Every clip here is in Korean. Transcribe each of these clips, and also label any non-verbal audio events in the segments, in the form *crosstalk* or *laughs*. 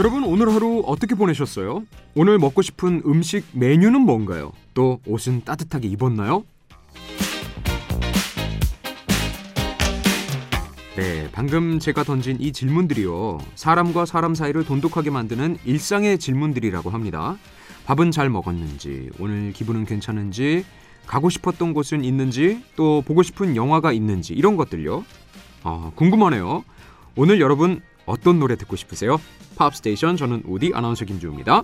여러분 오늘 하루 어떻게 보내셨어요? 오늘 먹고 싶은 음식 메뉴는 뭔가요? 또 옷은 따뜻하게 입었나요? 네, 방금 제가 던진 이 질문들이요. 사람과 사람 사이를 돈독하게 만드는 일상의 질문들이라고 합니다. 밥은 잘 먹었는지, 오늘 기분은 괜찮은지, 가고 싶었던 곳은 있는지, 또 보고 싶은 영화가 있는지 이런 것들요. 아, 궁금하네요. 오늘 여러분 어떤 노래 듣고 싶으세요? 팝스테이션 저는 우디 아나운서 김주우입니다.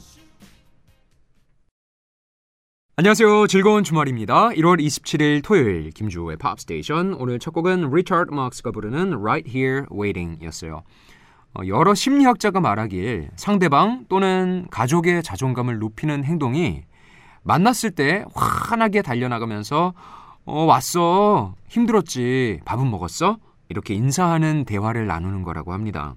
안녕하세요. 즐거운 주말입니다. 1월 27일 토요일 김주우의 팝스테이션 오늘 첫 곡은 리차드 막스가 부르는 Right Here Waiting이었어요. 어, 여러 심리학자가 말하길 상대방 또는 가족의 자존감을 높이는 행동이 만났을 때 환하게 달려나가면서 어, 왔어. 힘들었지. 밥은 먹었어? 이렇게 인사하는 대화를 나누는 거라고 합니다.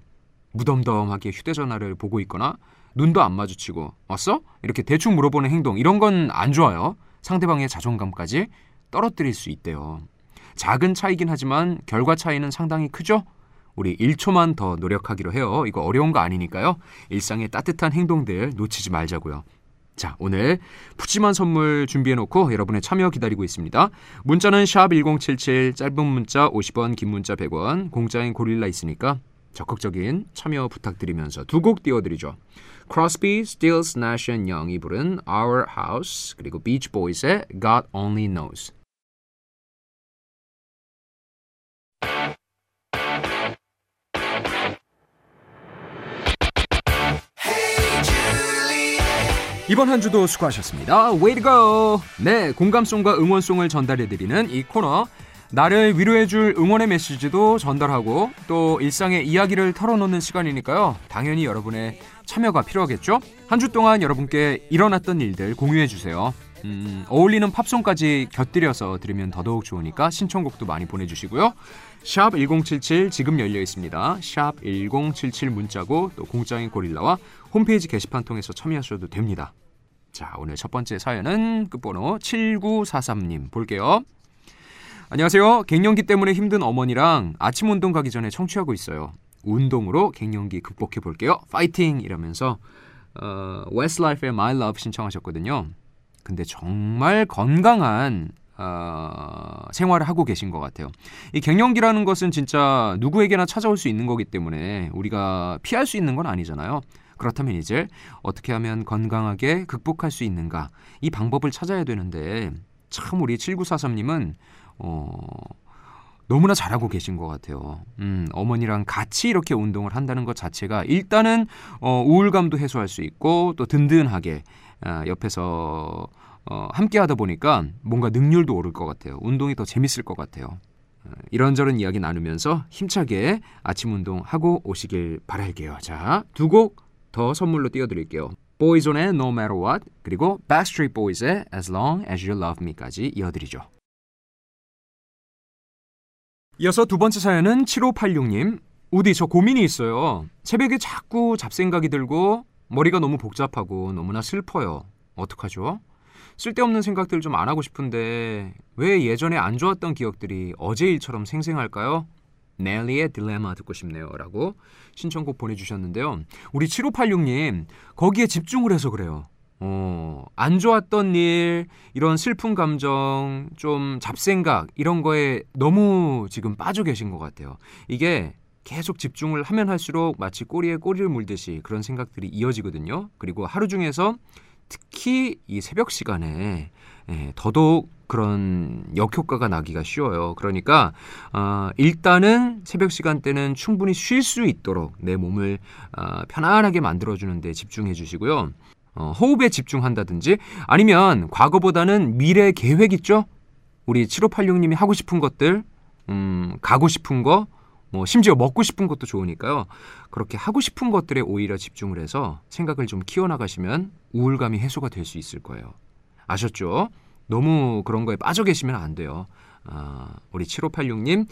무덤덤하게 휴대전화를 보고 있거나 눈도 안 마주치고 왔어? 이렇게 대충 물어보는 행동 이런 건 안 좋아요. 상대방의 자존감까지 떨어뜨릴 수 있대요. 작은 차이긴 하지만 결과 차이는 상당히 크죠? 우리 1초만 더 노력하기로 해요. 이거 어려운 거 아니니까요. 일상의 따뜻한 행동들 놓치지 말자고요. 자, 오늘 푸짐한 선물 준비해 놓고 여러분의 참여 기다리고 있습니다. 문자는 샵 1077, 짧은 문자 50원, 긴 문자 100원, 공짜인 고릴라 있으니까 적극적인 참여 부탁드리면서 두 곡 띄워드리죠. Crosby, Stills, Nash Young이 부른 Our House 그리고 Beach Boys의 God Only Knows. 이번 한 주도 수고하셨습니다. Way to go! 네, 공감송과 응원송을 전달해드리는 이 코너 나를 위로해줄 응원의 메시지도 전달하고 또 일상의 이야기를 털어놓는 시간이니까요. 당연히 여러분의 참여가 필요하겠죠? 한 주 동안 여러분께 일어났던 일들 공유해주세요. 음, 어울리는 팝송까지 곁들여서 들으면 더더욱 좋으니까 신청곡도 많이 보내주시고요. 샵 1077 지금 열려 있습니다. 샵 1077 문자고 또 공짜인 고릴라와 홈페이지 게시판 통해서 참여하셔도 됩니다. 자, 오늘 첫 번째 사연은 끝번호 7943님 볼게요. 안녕하세요. 갱년기 때문에 힘든 어머니랑 아침 운동 가기 전에 청취하고 있어요. 운동으로 갱년기 극복해 볼게요. 파이팅! 이러면서 어, Westlife의 My Love 신청하셨거든요. 근데 정말 건강한 어, 생활을 하고 계신 것 같아요. 이 갱년기라는 것은 진짜 누구에게나 찾아올 수 있는 거기 때문에 우리가 피할 수 있는 건 아니잖아요. 그렇다면 이제 어떻게 하면 건강하게 극복할 수 있는가 이 방법을 찾아야 되는데 참 우리 7943님은 어, 너무나 잘하고 계신 것 같아요. 음, 어머니랑 같이 이렇게 운동을 한다는 것 자체가 일단은 어, 우울감도 해소할 수 있고 또 든든하게 어, 옆에서 어, 함께 하다 보니까 뭔가 능률도 오를 것 같아요. 운동이 더 재밌을 것 같아요. 어, 이런저런 이야기 나누면서 힘차게 아침 운동 하고 오시길 바랄게요. 자, 두 곡 더 선물로 띄워드릴게요. 보이존의 No Matter What 그리고 Backstreet Boys의 As Long As You Love Me까지 이어드리죠. 이어서 두 번째 사연은 7586님. 우디, 저 고민이 있어요. 새벽에 자꾸 잡생각이 들고 머리가 너무 복잡하고 너무나 슬퍼요. 어떡하죠? 쓸데없는 생각들 좀 안 하고 싶은데 왜 예전에 안 좋았던 기억들이 어제 일처럼 생생할까요? 넬리의 딜레마 듣고 싶네요. 라고 신청곡 보내주셨는데요. 우리 7586님, 거기에 집중을 해서 그래요. 어, 안 좋았던 일, 이런 슬픈 감정, 좀 잡생각, 이런 거에 너무 지금 빠져 계신 것 같아요. 이게 계속 집중을 하면 할수록 마치 꼬리에 꼬리를 물듯이 그런 생각들이 이어지거든요. 그리고 하루 중에서 특히 이 새벽 시간에 예, 더더욱 그런 역효과가 나기가 쉬워요. 그러니까 어, 일단은 새벽 시간대는 충분히 쉴 수 있도록 내 몸을 어, 편안하게 만들어주는 데 집중해 주시고요. 어, 호흡에 집중한다든지 아니면 과거보다는 미래 계획 있죠? 우리 7586님이 하고 싶은 것들, 음, 가고 싶은 거, 뭐 심지어 먹고 싶은 것도 좋으니까요. 그렇게 하고 싶은 것들에 오히려 집중을 해서 생각을 좀 키워나가시면 우울감이 해소가 될 수 있을 거예요. 아셨죠? 너무 그런 거에 빠져 계시면 안 돼요. 아, 우리 7586님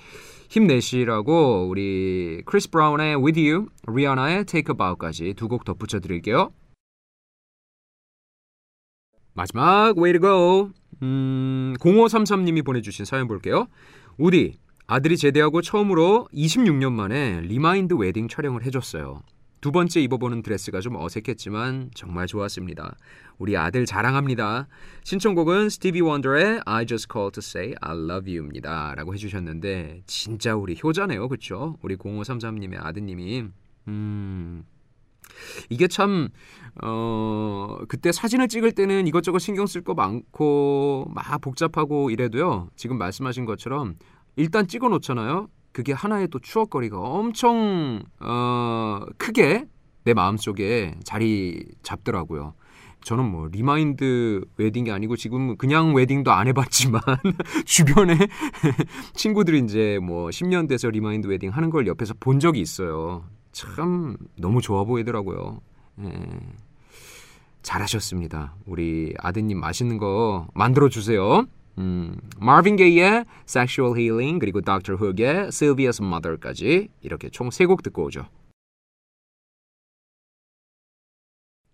힘내시라고 우리 크리스 브라운의 With You, 리아나의 Take a Bow까지 두 곡 덧붙여 드릴게요. 마지막 way to go. 음, 0533님이 보내주신 사연 볼게요. 우디 아들이 제대하고 처음으로 26년 만에 remind 웨딩 촬영을 해줬어요. 두 번째 입어보는 드레스가 좀 어색했지만 정말 좋았습니다. 우리 아들 자랑합니다. 신청곡은 스티비 원더의 I Just Called to Say I Love You입니다. 라고 해주셨는데 진짜 우리 효자네요. 그쵸? 우리 0533님의 아드님이 음... 이게 참, 어, 그때 사진을 찍을 때는 이것저것 신경 쓸 거 많고, 막 복잡하고 이래도요, 지금 말씀하신 것처럼 일단 찍어 놓잖아요. 그게 하나의 또 추억거리가 엄청, 어, 크게 내 마음속에 자리 잡더라고요. 저는 뭐 remind 웨딩이 아니고 지금 그냥 웨딩도 안 해봤지만 *laughs* 주변에 친구들이 이제 뭐 10년 돼서 remind 웨딩 하는 걸 옆에서 본 적이 있어요. 참 너무 좋아 보이더라고요. 예. 잘하셨습니다. 우리 아드님 맛있는 거 만들어 주세요. 음, 마빈 게이의 Sexual Healing 그리고 Dr. Hook의 Sylvia's Mother까지 이렇게 총 세 곡 듣고 오죠.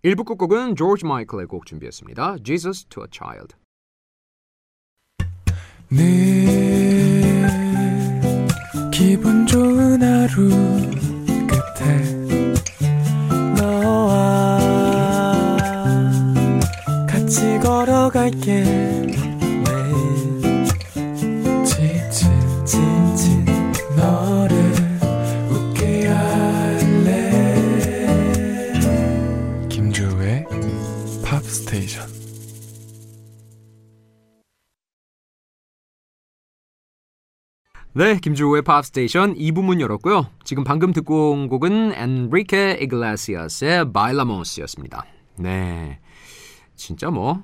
1부 끝곡은 조지 마이클의 곡 준비했습니다. Jesus to a Child. 늘 기분 좋은 하루 끝에 너와 같이 걸어갈게. 매일 너를 웃게 할래. 김주우의 팝스테이션 네, 김주우의 팝스테이션 2부 문 열었고요. 지금 방금 듣고 온 곡은 엔리케 이글라시아스의 Bailamos였습니다. 네, 진짜 뭐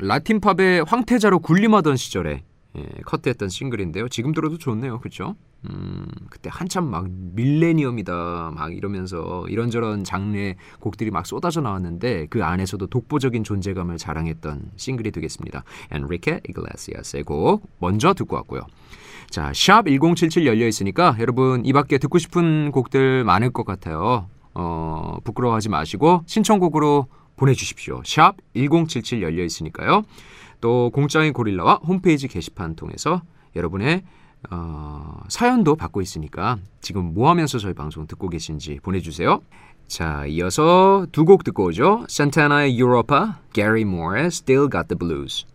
라틴 팝의 황태자로 군림하던 시절에 예, 커트했던 싱글인데요. 지금 들어도 좋네요. 그렇죠? 음, 그때 한참 막 밀레니엄이다 막 이러면서 이런저런 장르의 곡들이 막 쏟아져 나왔는데 그 안에서도 독보적인 존재감을 자랑했던 싱글이 되겠습니다. 엔리케 이글라시아스의 곡 먼저 듣고 왔고요. 자, 샵 1077 열려 있으니까 여러분 이 밖에 듣고 싶은 곡들 많을 것 같아요. 어, 부끄러워하지 마시고 신청곡으로 보내주십시오. 샵 1077 열려 있으니까요. 또 공짜인 고릴라와 홈페이지 게시판 통해서 여러분의 어, 사연도 받고 있으니까 지금 뭐 하면서 저희 방송 듣고 계신지 보내주세요. 자, 이어서 두 곡 듣고 오죠. 산타나의 유로파, 게리 모어의 Still Got the Blues.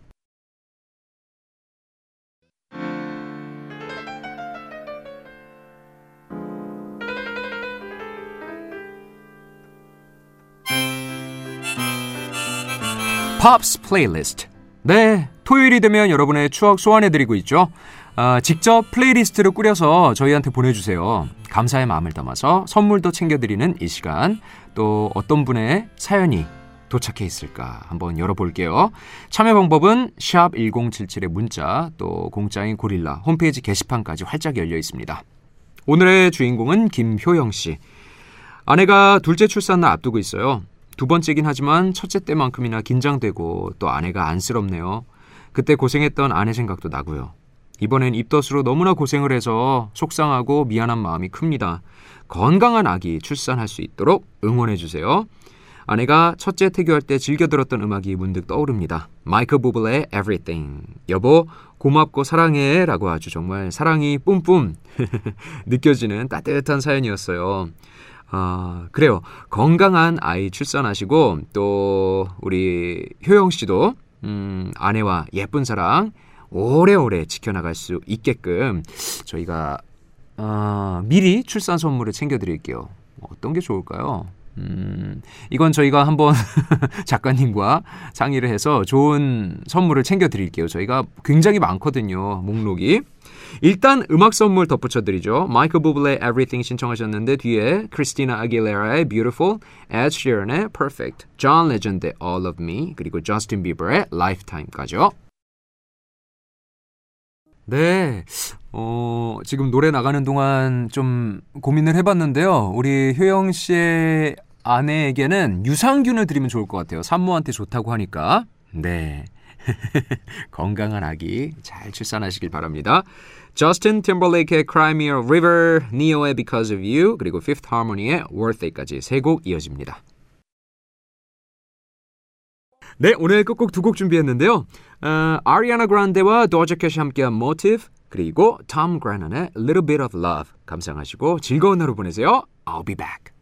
팝스 플레이리스트. 네, 토요일이 되면 여러분의 추억 소환해드리고 있죠. 아, 직접 playlist를 꾸려서 저희한테 보내주세요. 감사의 마음을 담아서 선물도 챙겨드리는 이 시간. 또 어떤 분의 사연이 도착해 있을까 한번 열어볼게요. 참여 방법은 샵 1077의 문자 또 공짜인 고릴라 홈페이지 게시판까지 활짝 열려 있습니다. 오늘의 주인공은 김효영 씨. 아내가 둘째 출산을 앞두고 있어요. 두 번째긴 하지만 첫째 때만큼이나 긴장되고 또 아내가 안쓰럽네요. 그때 고생했던 아내 생각도 나고요. 이번엔 입덧으로 너무나 고생을 해서 속상하고 미안한 마음이 큽니다. 건강한 아기 출산할 수 있도록 응원해 주세요. 아내가 첫째 태교할 때 즐겨 들었던 음악이 문득 떠오릅니다. 마이클 부블의 Everything. 여보, 고맙고 사랑해 라고 아주 정말 사랑이 뿜뿜 *laughs* 느껴지는 따뜻한 사연이었어요. 아, 그래요. 건강한 아이 출산하시고 또 우리 효영 씨도 음, 아내와 예쁜 사랑 오래오래 지켜나갈 수 있게끔 저희가 어, 미리 출산 선물을 챙겨드릴게요. 어떤 게 좋을까요? 음, 이건 저희가 한번 *laughs* 작가님과 상의를 해서 좋은 선물을 챙겨드릴게요. 저희가 굉장히 많거든요. 목록이. 일단 음악 선물 덧붙여 드리죠. 마이클 부블의 Everything 신청하셨는데 뒤에 크리스티나 아길레라의 Beautiful, Ed Sheeran의 Perfect, 존 레전드의 All of Me, 그리고 저스틴 비버의 Lifetime까지요. 네. 어, 지금 노래 나가는 동안 좀 고민을 해봤는데요. 우리 효영 씨의 아내에게는 유산균을 드리면 좋을 것 같아요. 산모한테 좋다고 하니까. 네. *laughs* 건강한 아기 잘 출산하시길 바랍니다. 저스틴 팀벌레이크의 Cry Me a River, 니오의 Because of You, 그리고 Fifth Harmony의 Worth It까지 세 곡 이어집니다. 네, 오늘 끝곡 두 곡 준비했는데요. 어, 아리아나 그란데와 도자 캐시 함께한 Motive, 그리고 톰 그레넌의 Little Bit of Love 감상하시고 즐거운 하루 보내세요. I'll be back.